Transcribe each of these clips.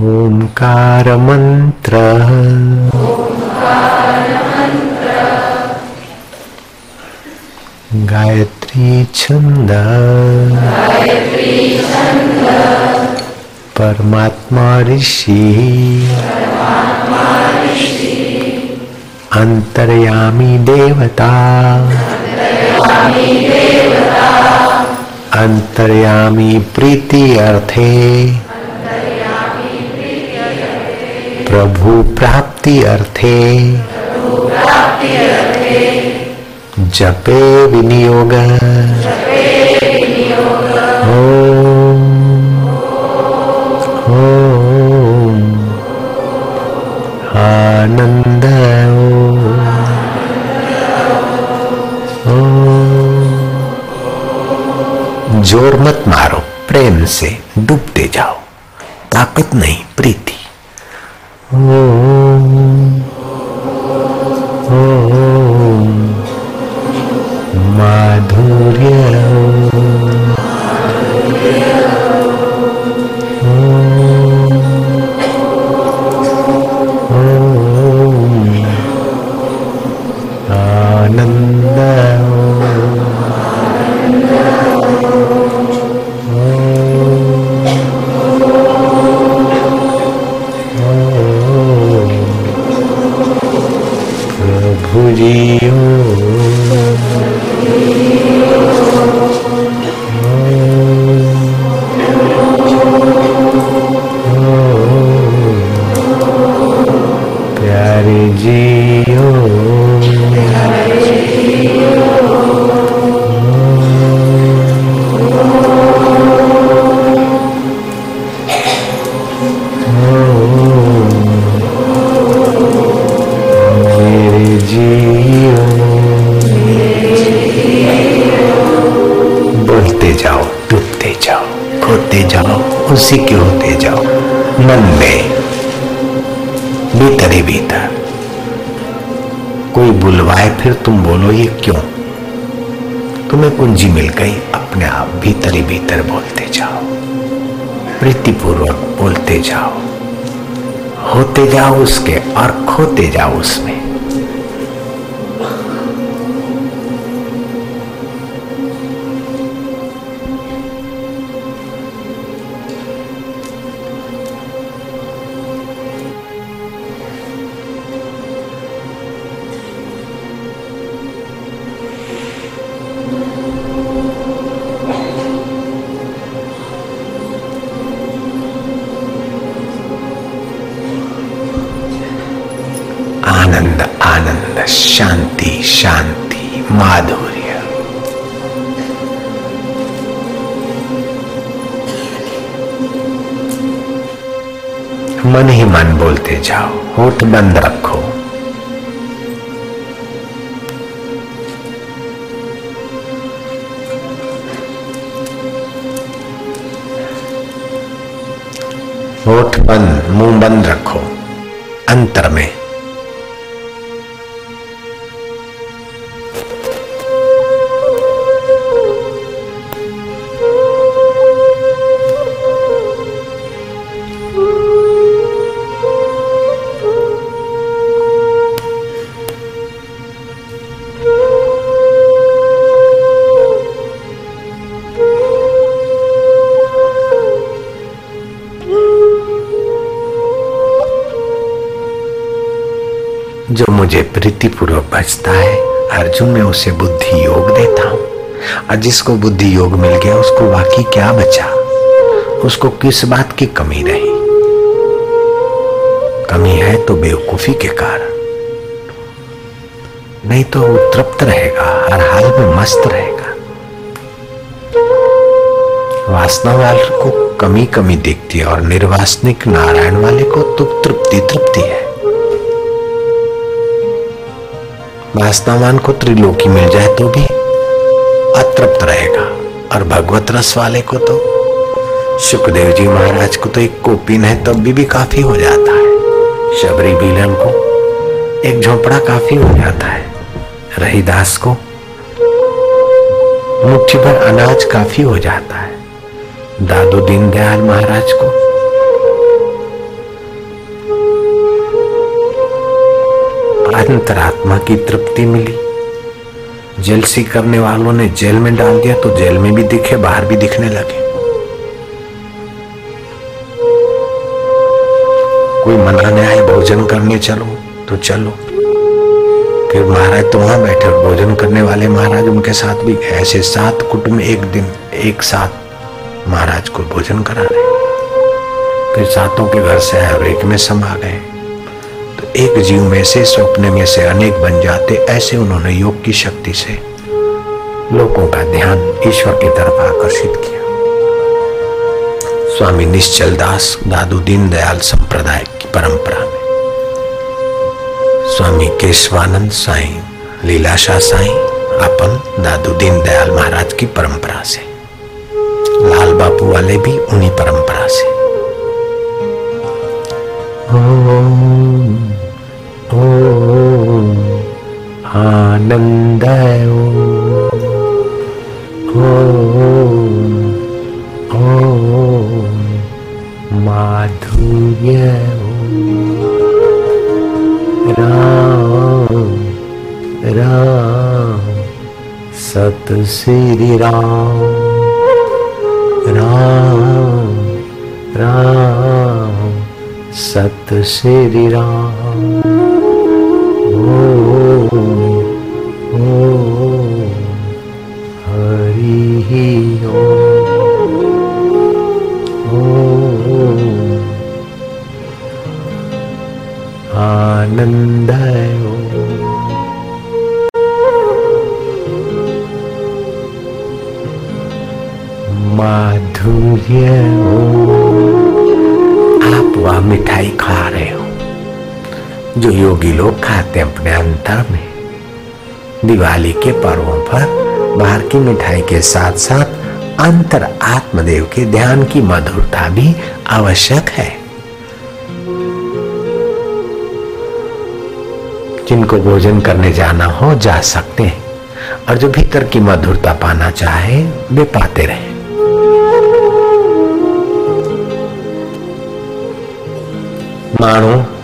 ओंकार मंत्र गायत्री छंद परमात्मा ऋषि। अंतर्यामी देवता। अंतर्यामी प्रीति अर्थे। प्रभु प्राप्ति अर्थे। जपे विनियोग। आनंद। ज़ोर मत मारो, प्रेम से डूबते जाओ, ताकत नहीं। बोलो, ये क्यों? तुम्हें कुंजी मिल गई, अपने आप भीतर ही भीतर बोलते जाओ। प्रीतिपूर्वक बोलते जाओ। होते जाओ उसके और खोते जाओ उसमें। शांति, माधुर्य। मन ही मन बोलते जाओ, होठ बंद रखो। होठ बंद, मुँह बंद रखो। अंतर में जो मुझे प्रीतिपूर्वक बचता है, अर्जुन, में उसे बुद्धि योग देता हूँ। और जिसको बुद्धि योग मिल गया, उसको बाकी क्या बचा? उसको किस बात की कमी रही? कमी है तो बेवकूफ़ी के कारण। नहीं तो वो तृप्त रहेगा, हर हाल में मस्त रहेगा। वासना वाले को कमी कमी दिखती है और निर्वासनिक नारायण वाले को तो तृप्ति तृप्ति है। वासनावान को त्रिलोकी मिल जाए तो भी अतृप्त रहेगा। और भगवत रस वाले को तो सुखदेव जी महाराज को तो एक कोपिन है तब भी, भी काफ़ी हो जाता है। शबरी बीलन को एक झोपड़ा काफ़ी हो जाता है। रहीदास को मुट्ठी भर अनाज काफ़ी हो जाता है। दादू दीनदयाल महाराज को अंतरात्मा की तृप्ति मिली। जेलसी करने वालों ने जेल में डाल दिया तो जेल में भी दिखे, बाहर भी दिखने लगे। कोई मनाने आए भोजन करने चलो तो चलो। फिर महाराज तो वहाँ बैठे भोजन करने वाले महाराज उनके साथ भी ऐसे सात कुटुंब एक दिन, एक साथ महाराज को भोजन करा रहे। फिर सातों के घर से आए और एक में समा गए। एक जीव में से, स्वप्न में से अनेक बन जाते, ऐसे उन्होंने योग की शक्ति से लोगों का ध्यान ईश्वर की तरफ़ आकर्षित किया। स्वामी निश्चल दास, दादू दीनदयाल संप्रदाय की परंपरा में। स्वामी केशवानंद साई, लीलाशाह साई, अपन दादू दीनदयाल महाराज की परंपरा से। लाल बापू वाले भी उन्हीं परंपरा से। आनंद। ओ ओ माधुर्य। राम राम सत श्री राम। राम राम सत श्री राम। जो योगी लोग खाते हैं अपने अंतर में। दिवाली के पर्वों पर बाहर की मिठाई के साथ साथ अंतर आत्मदेव के ध्यान की मधुरता भी आवश्यक है। जिनको भोजन करने जाना हो जा सकते हैं और जो भीतर की मधुरता पाना चाहे, वे पाते रहे। मानो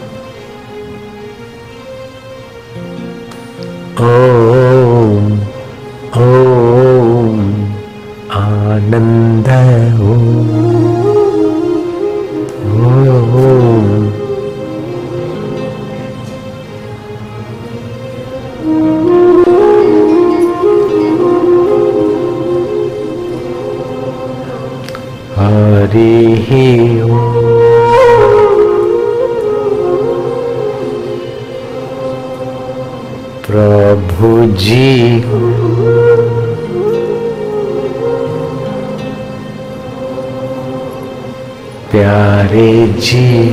जी।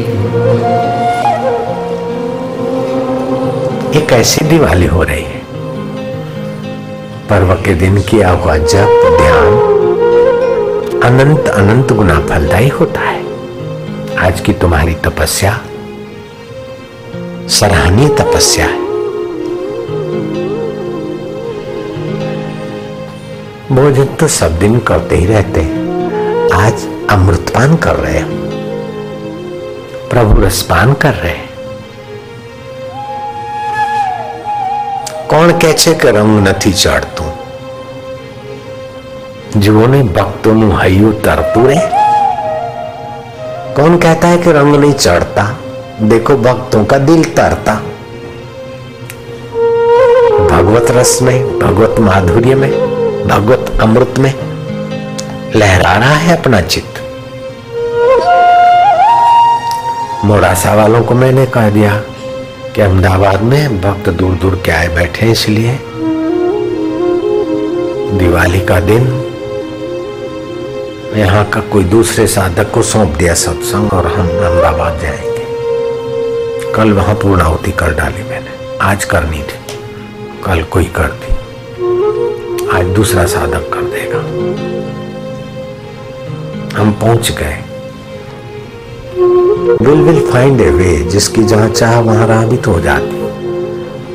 एक ऐसी दिवाली हो रही है। पर्व के दिन किया हुआ जप, ध्यान, अनंत अनंत गुना फलदायी होता है। आज की तुम्हारी तपस्या, सराहनीय तपस्या है। भोजन तो सब दिन करते ही रहते हैं। आज अमृतपान कर रहे हैं। प्रभु रसपान कर रहे हैं કોણ કે છે કે રંગ નથી ચડતું જુઓ ને ભક્તોનું હૈયું તરતું રે कौन कहता है कि रंग नहीं चढ़ता देखो भक्तों का दिल तरता भगवत रस में भगवत माधुर्य में भगवत अमृत में लहरा रहा है अपना चित्त मोड़ासा वालों को मैंने कह दिया कि अहमदाबाद में भक्त दूर दूर के आए बैठे इसलिए। दिवाली का दिन, यहाँ का कोई दूसरे साधक को सौंप दिया सत्संग और हम अहमदाबाद जाएँगे। कल वहाँ पूर्णाहुति कर डाली मैंने। आज करनी थी। कल कोई कर दी। आज दूसरा साधक कर देगा। हम पहुँच गए। Will will find a way जिसकी जहाँ चाह, वहाँ राह भी तो हो जाती।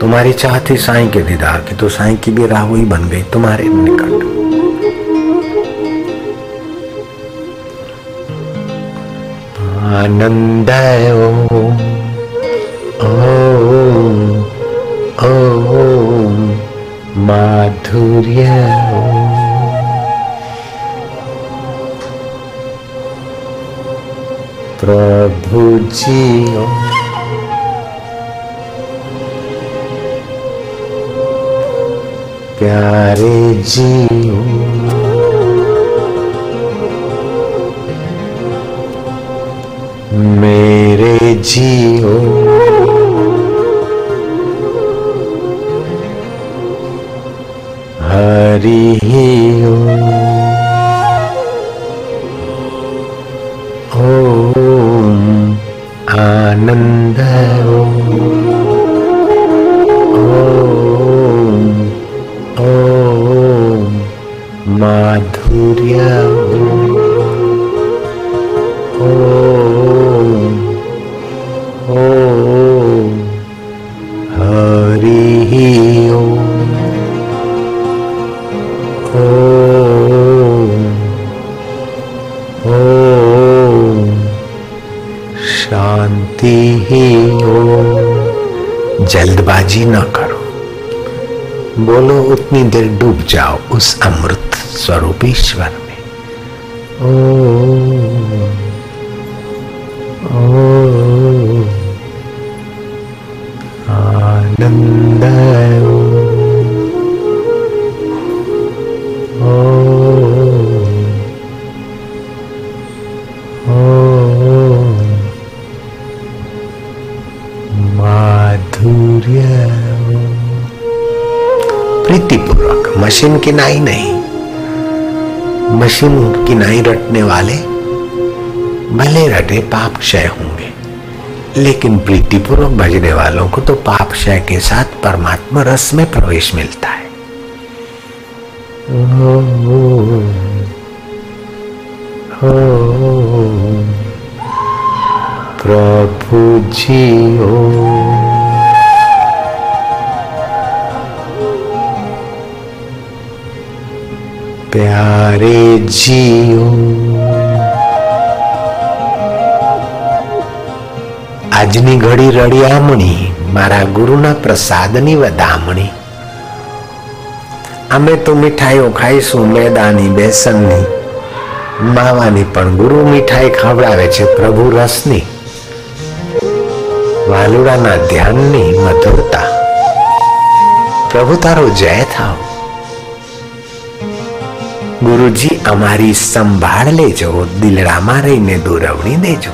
तुम्हारी चाह थी साई के दीदार की तो साई की भी राह वही बन गई, तुम्हारे निकट। आनंद ओ ओ ओ, माधुर्या। जी प्यारे जीओ जल्दबाजी ना करो। बोलो उतनी देर डूब जाओ उस अमृत स्वरूप ईश्वर में। ओ, मशीन की नाई नहीं। मशीन की नाई रटने वाले भले रटे पाप क्षय होंगे, लेकिन प्रीतिपूर्वक भजने वालों को तो पाप क्षय के साथ परमात्मा रस में प्रवेश मिलता है। प्रभु जी ओ प्यारे जियो આજની ઘડી રડિયામણી મારા ગુરુના પ્રસાદની વધામણી અમે તો મીઠાઈઓ ખાઈશું મેદાની બેસનની માવાની પણ ગુરુ મીઠાઈ ખવડાવે છે પ્રભુ રસની વાલુડાના ધ્યાનની મધુરતા પ્રભુ તારો જય થાવ ગુરુજી અમારી સંભાળ લેજો દિલડામાં રહીને દોરવણી દેજો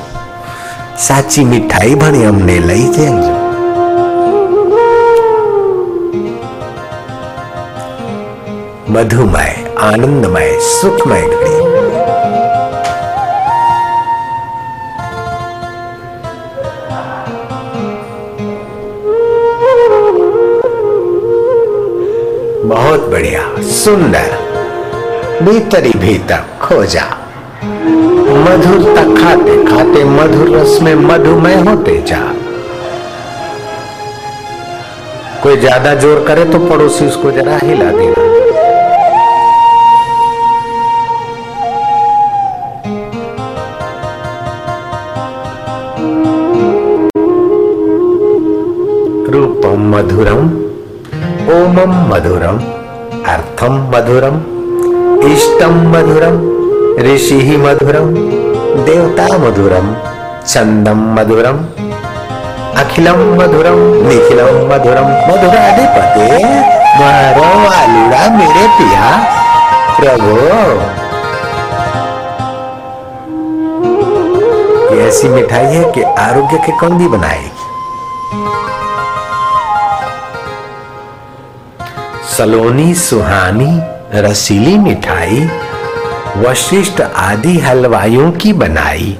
સાચી મીઠાઈ ભણી અમને લઈ જજો મધુમય આનંદમય સુખમય ઘડી बहुत बढ़िया सुंदर भीतरी भीतर, खो जा। मधुरता खाते खाते, मधुर रस में मधुमय होते जा। कोई ज़्यादा ज़ोर करे तो पड़ोसी उसको जरा हिला देना। रूपम मधुरम, ओमम मधुरम, अर्थम मधुरम। इष्टम मधुरम ऋषि ही मधुरम देवता मधुरम चंदम मधुरम अखिलम मधुरम निखिलम मधुरम मधुराधिपते, मारो आलूड़ा मेरे पिया, प्रभु। ऐसी मिठाई है कि आरोग्य के कंदी बनाएगी। सलोनी सुहानी रसीली मिठाई, वशिष्ठ आदि हलवाइयों की बनाई,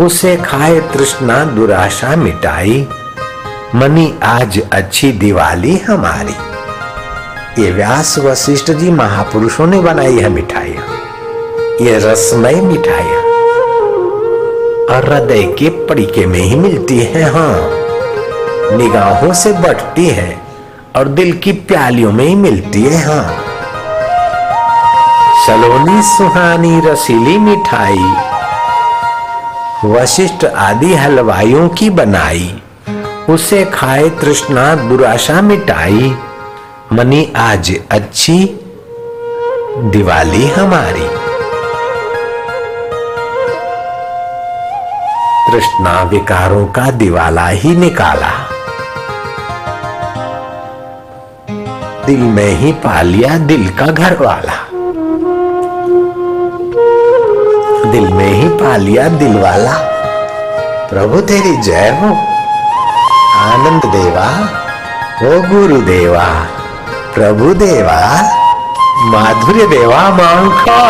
उसे खाए तृष्णा दुराशा मिटाई, मनी आज अच्छी दिवाली हमारी। ये व्यास वशिष्ठ जी महापुरुषों ने बनाई है मिठाइया। ये रसमय मिठाइया। और हृदय के पड़ीके में ही मिलती है हाँ। निगाहों से बटती है और दिल की प्यालियों में ही मिलती है हाँ। सलोनी सुहानी रसीली मिठाई, वशिष्ठ आदि हलवाइयों की बनाई, उसे खाए तृष्णा दुराशा मिटाई। मनी, आज अच्छी दिवाली हमारी। तृष्णा विकारों का दिवाला ही निकाला। दिल में ही पा लिया दिल का घर वाला दिल में ही पा लिया दिल वाला प्रभु तेरी जय हो। आनंद देवा, ओ गुरुदेवा प्रभु देवा, माधुर्य देवा मांखा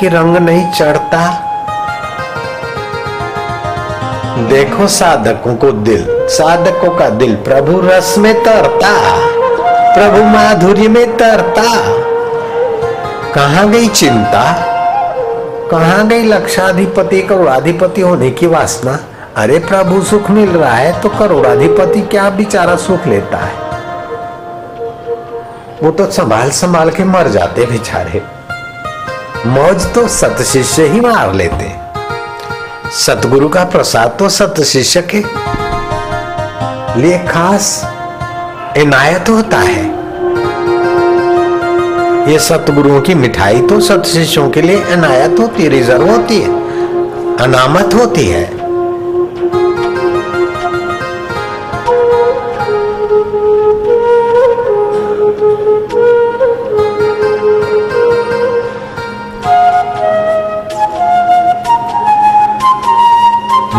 कि रंग नहीं चढ़ता। देखो साधकों को दिल, साधकों का दिल प्रभु रस में तरता, प्रभु माधुर्य में तरता। कहा गई चिंता? कहा गई लक्षाधिपति, करोड़ाधिपति होने की वासना? अरे प्रभु सुख मिल रहा है तो करोड़ाधिपति क्या बेचारा सुख लेता है? वो तो संभाल संभाल के मर जाते बेचारे। मौज तो सत शिष्य ही मार लेते। सतगुरु का प्रसाद तो सत शिष्य के लिए खास इनायत होता है। ये सतगुरुओं की मिठाई तो सत शिष्यों के लिए इनायत होती, रिज़र्व होती है, अनामत होती है।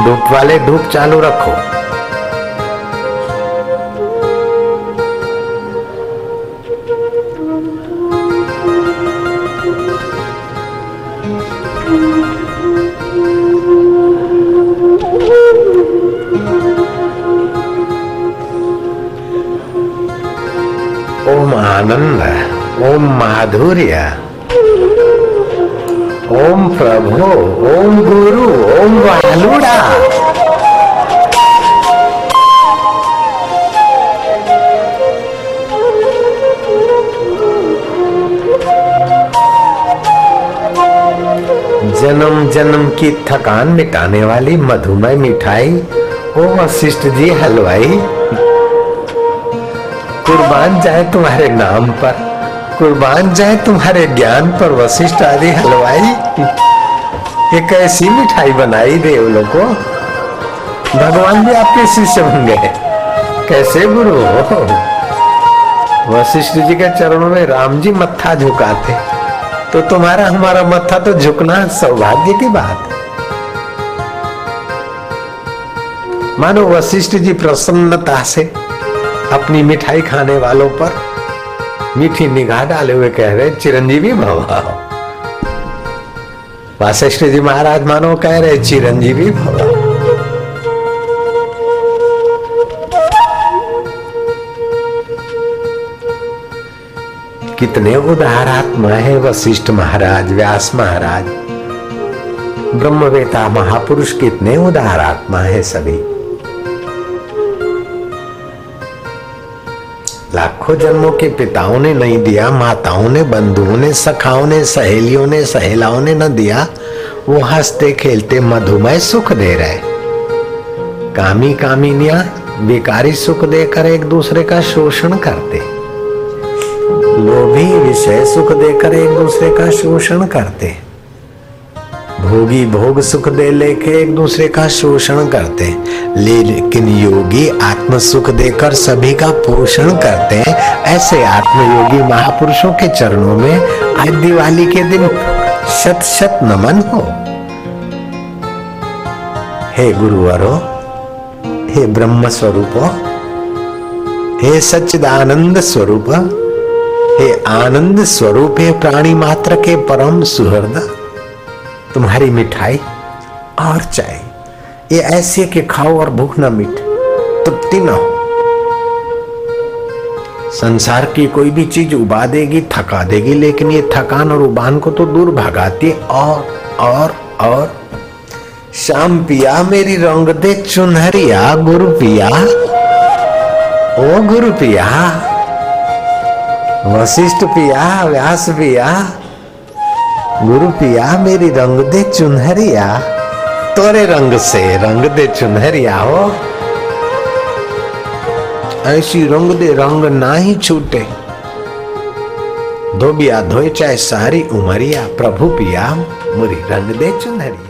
धूप वाले धूप चालू रखो। ओम आनंद ओम माधुर्य। ओम प्रभु, ओम गुरु, ओम वालुड़ा जन्म जन्म की थकान मिटाने वाली मधुमय मिठाई, ओ वशिष्ठ जी हलवाई। कुर्बान जाए तुम्हारे नाम पर। कुर्बान जाए तुम्हारे ज्ञान पर वशिष्ठ आदि हलवाई। ये कैसी मिठाई बनाई देवलों को। भगवान भी आपके शिष्य बन गए कैसे गुरु वशिष्ठ जी के चरणों में राम जी मत्था झुकाते। तो तुम्हारा हमारा मत्था तो झुकना सौभाग्य की बात। है मानो वशिष्ठ जी प्रसन्नता से अपनी मिठाई खाने वालों पर मीठी निगाह डाले हुए कह रहे, चिरंजीवी भवा वशिष्ठ जी महाराज मानो कह रहे, चिरंजीवी भवा कितने उदारात्मा है वशिष्ठ महाराज, व्यास महाराज। ब्रह्मवेता महापुरुष कितने उदारात्मा है सभी। लाखों जन्मों के पिताओं ने नहीं दिया, माताओं ने, बंधुओं ने, सखाओं ने, सहेलियों ने, सहेलाओं ने न दिया। वो हँसते, खेलते मधुमय सुख दे रहे। कामी कामिनिया बेकारी सुख देकर एक दूसरे का शोषण करते। लोभी विषय सुख देकर एक दूसरे का शोषण करते। भोगी भोग सुख दे लेके एक दूसरे का शोषण करते। लेकिन योगी आत्म सुख देकर सभी का पोषण करते हैं। ऐसे आत्मयोगी महापुरुषों के चरणों में आज दिवाली के दिन शत शत नमन हो। हे गुरुवरो, हे ब्रह्म स्वरूपो हे सच्चिदानंद स्वरूप, हे आनंद स्वरूप हे प्राणी मात्र के परम सुहृद, तुम्हारी मिठाई और चाय। ये ऐसे कि खाओ और भूख ना मिट। तृप्ति ना हो संसार की कोई भी चीज़ उबा देगी, थका देगी, लेकिन ये थकान और उबान को तो दूर भगाती और और और। शाम पिया, मेरी रंग दे चुनहरिया, गुरु पिया। ओ गुरु पिया। वशिष्ठ पिया, व्यास पिया। गुरु पिया, मेरी रंग दे चुनहरिया। तोरे रंग से रंग दे चुनहरिया हो। ऐसी रंग दे रंग ना ही छूटे। धोबिया धोए चाहे सारी उमरिया, प्रभु पिया, मुरी रंग दे चुनहरिया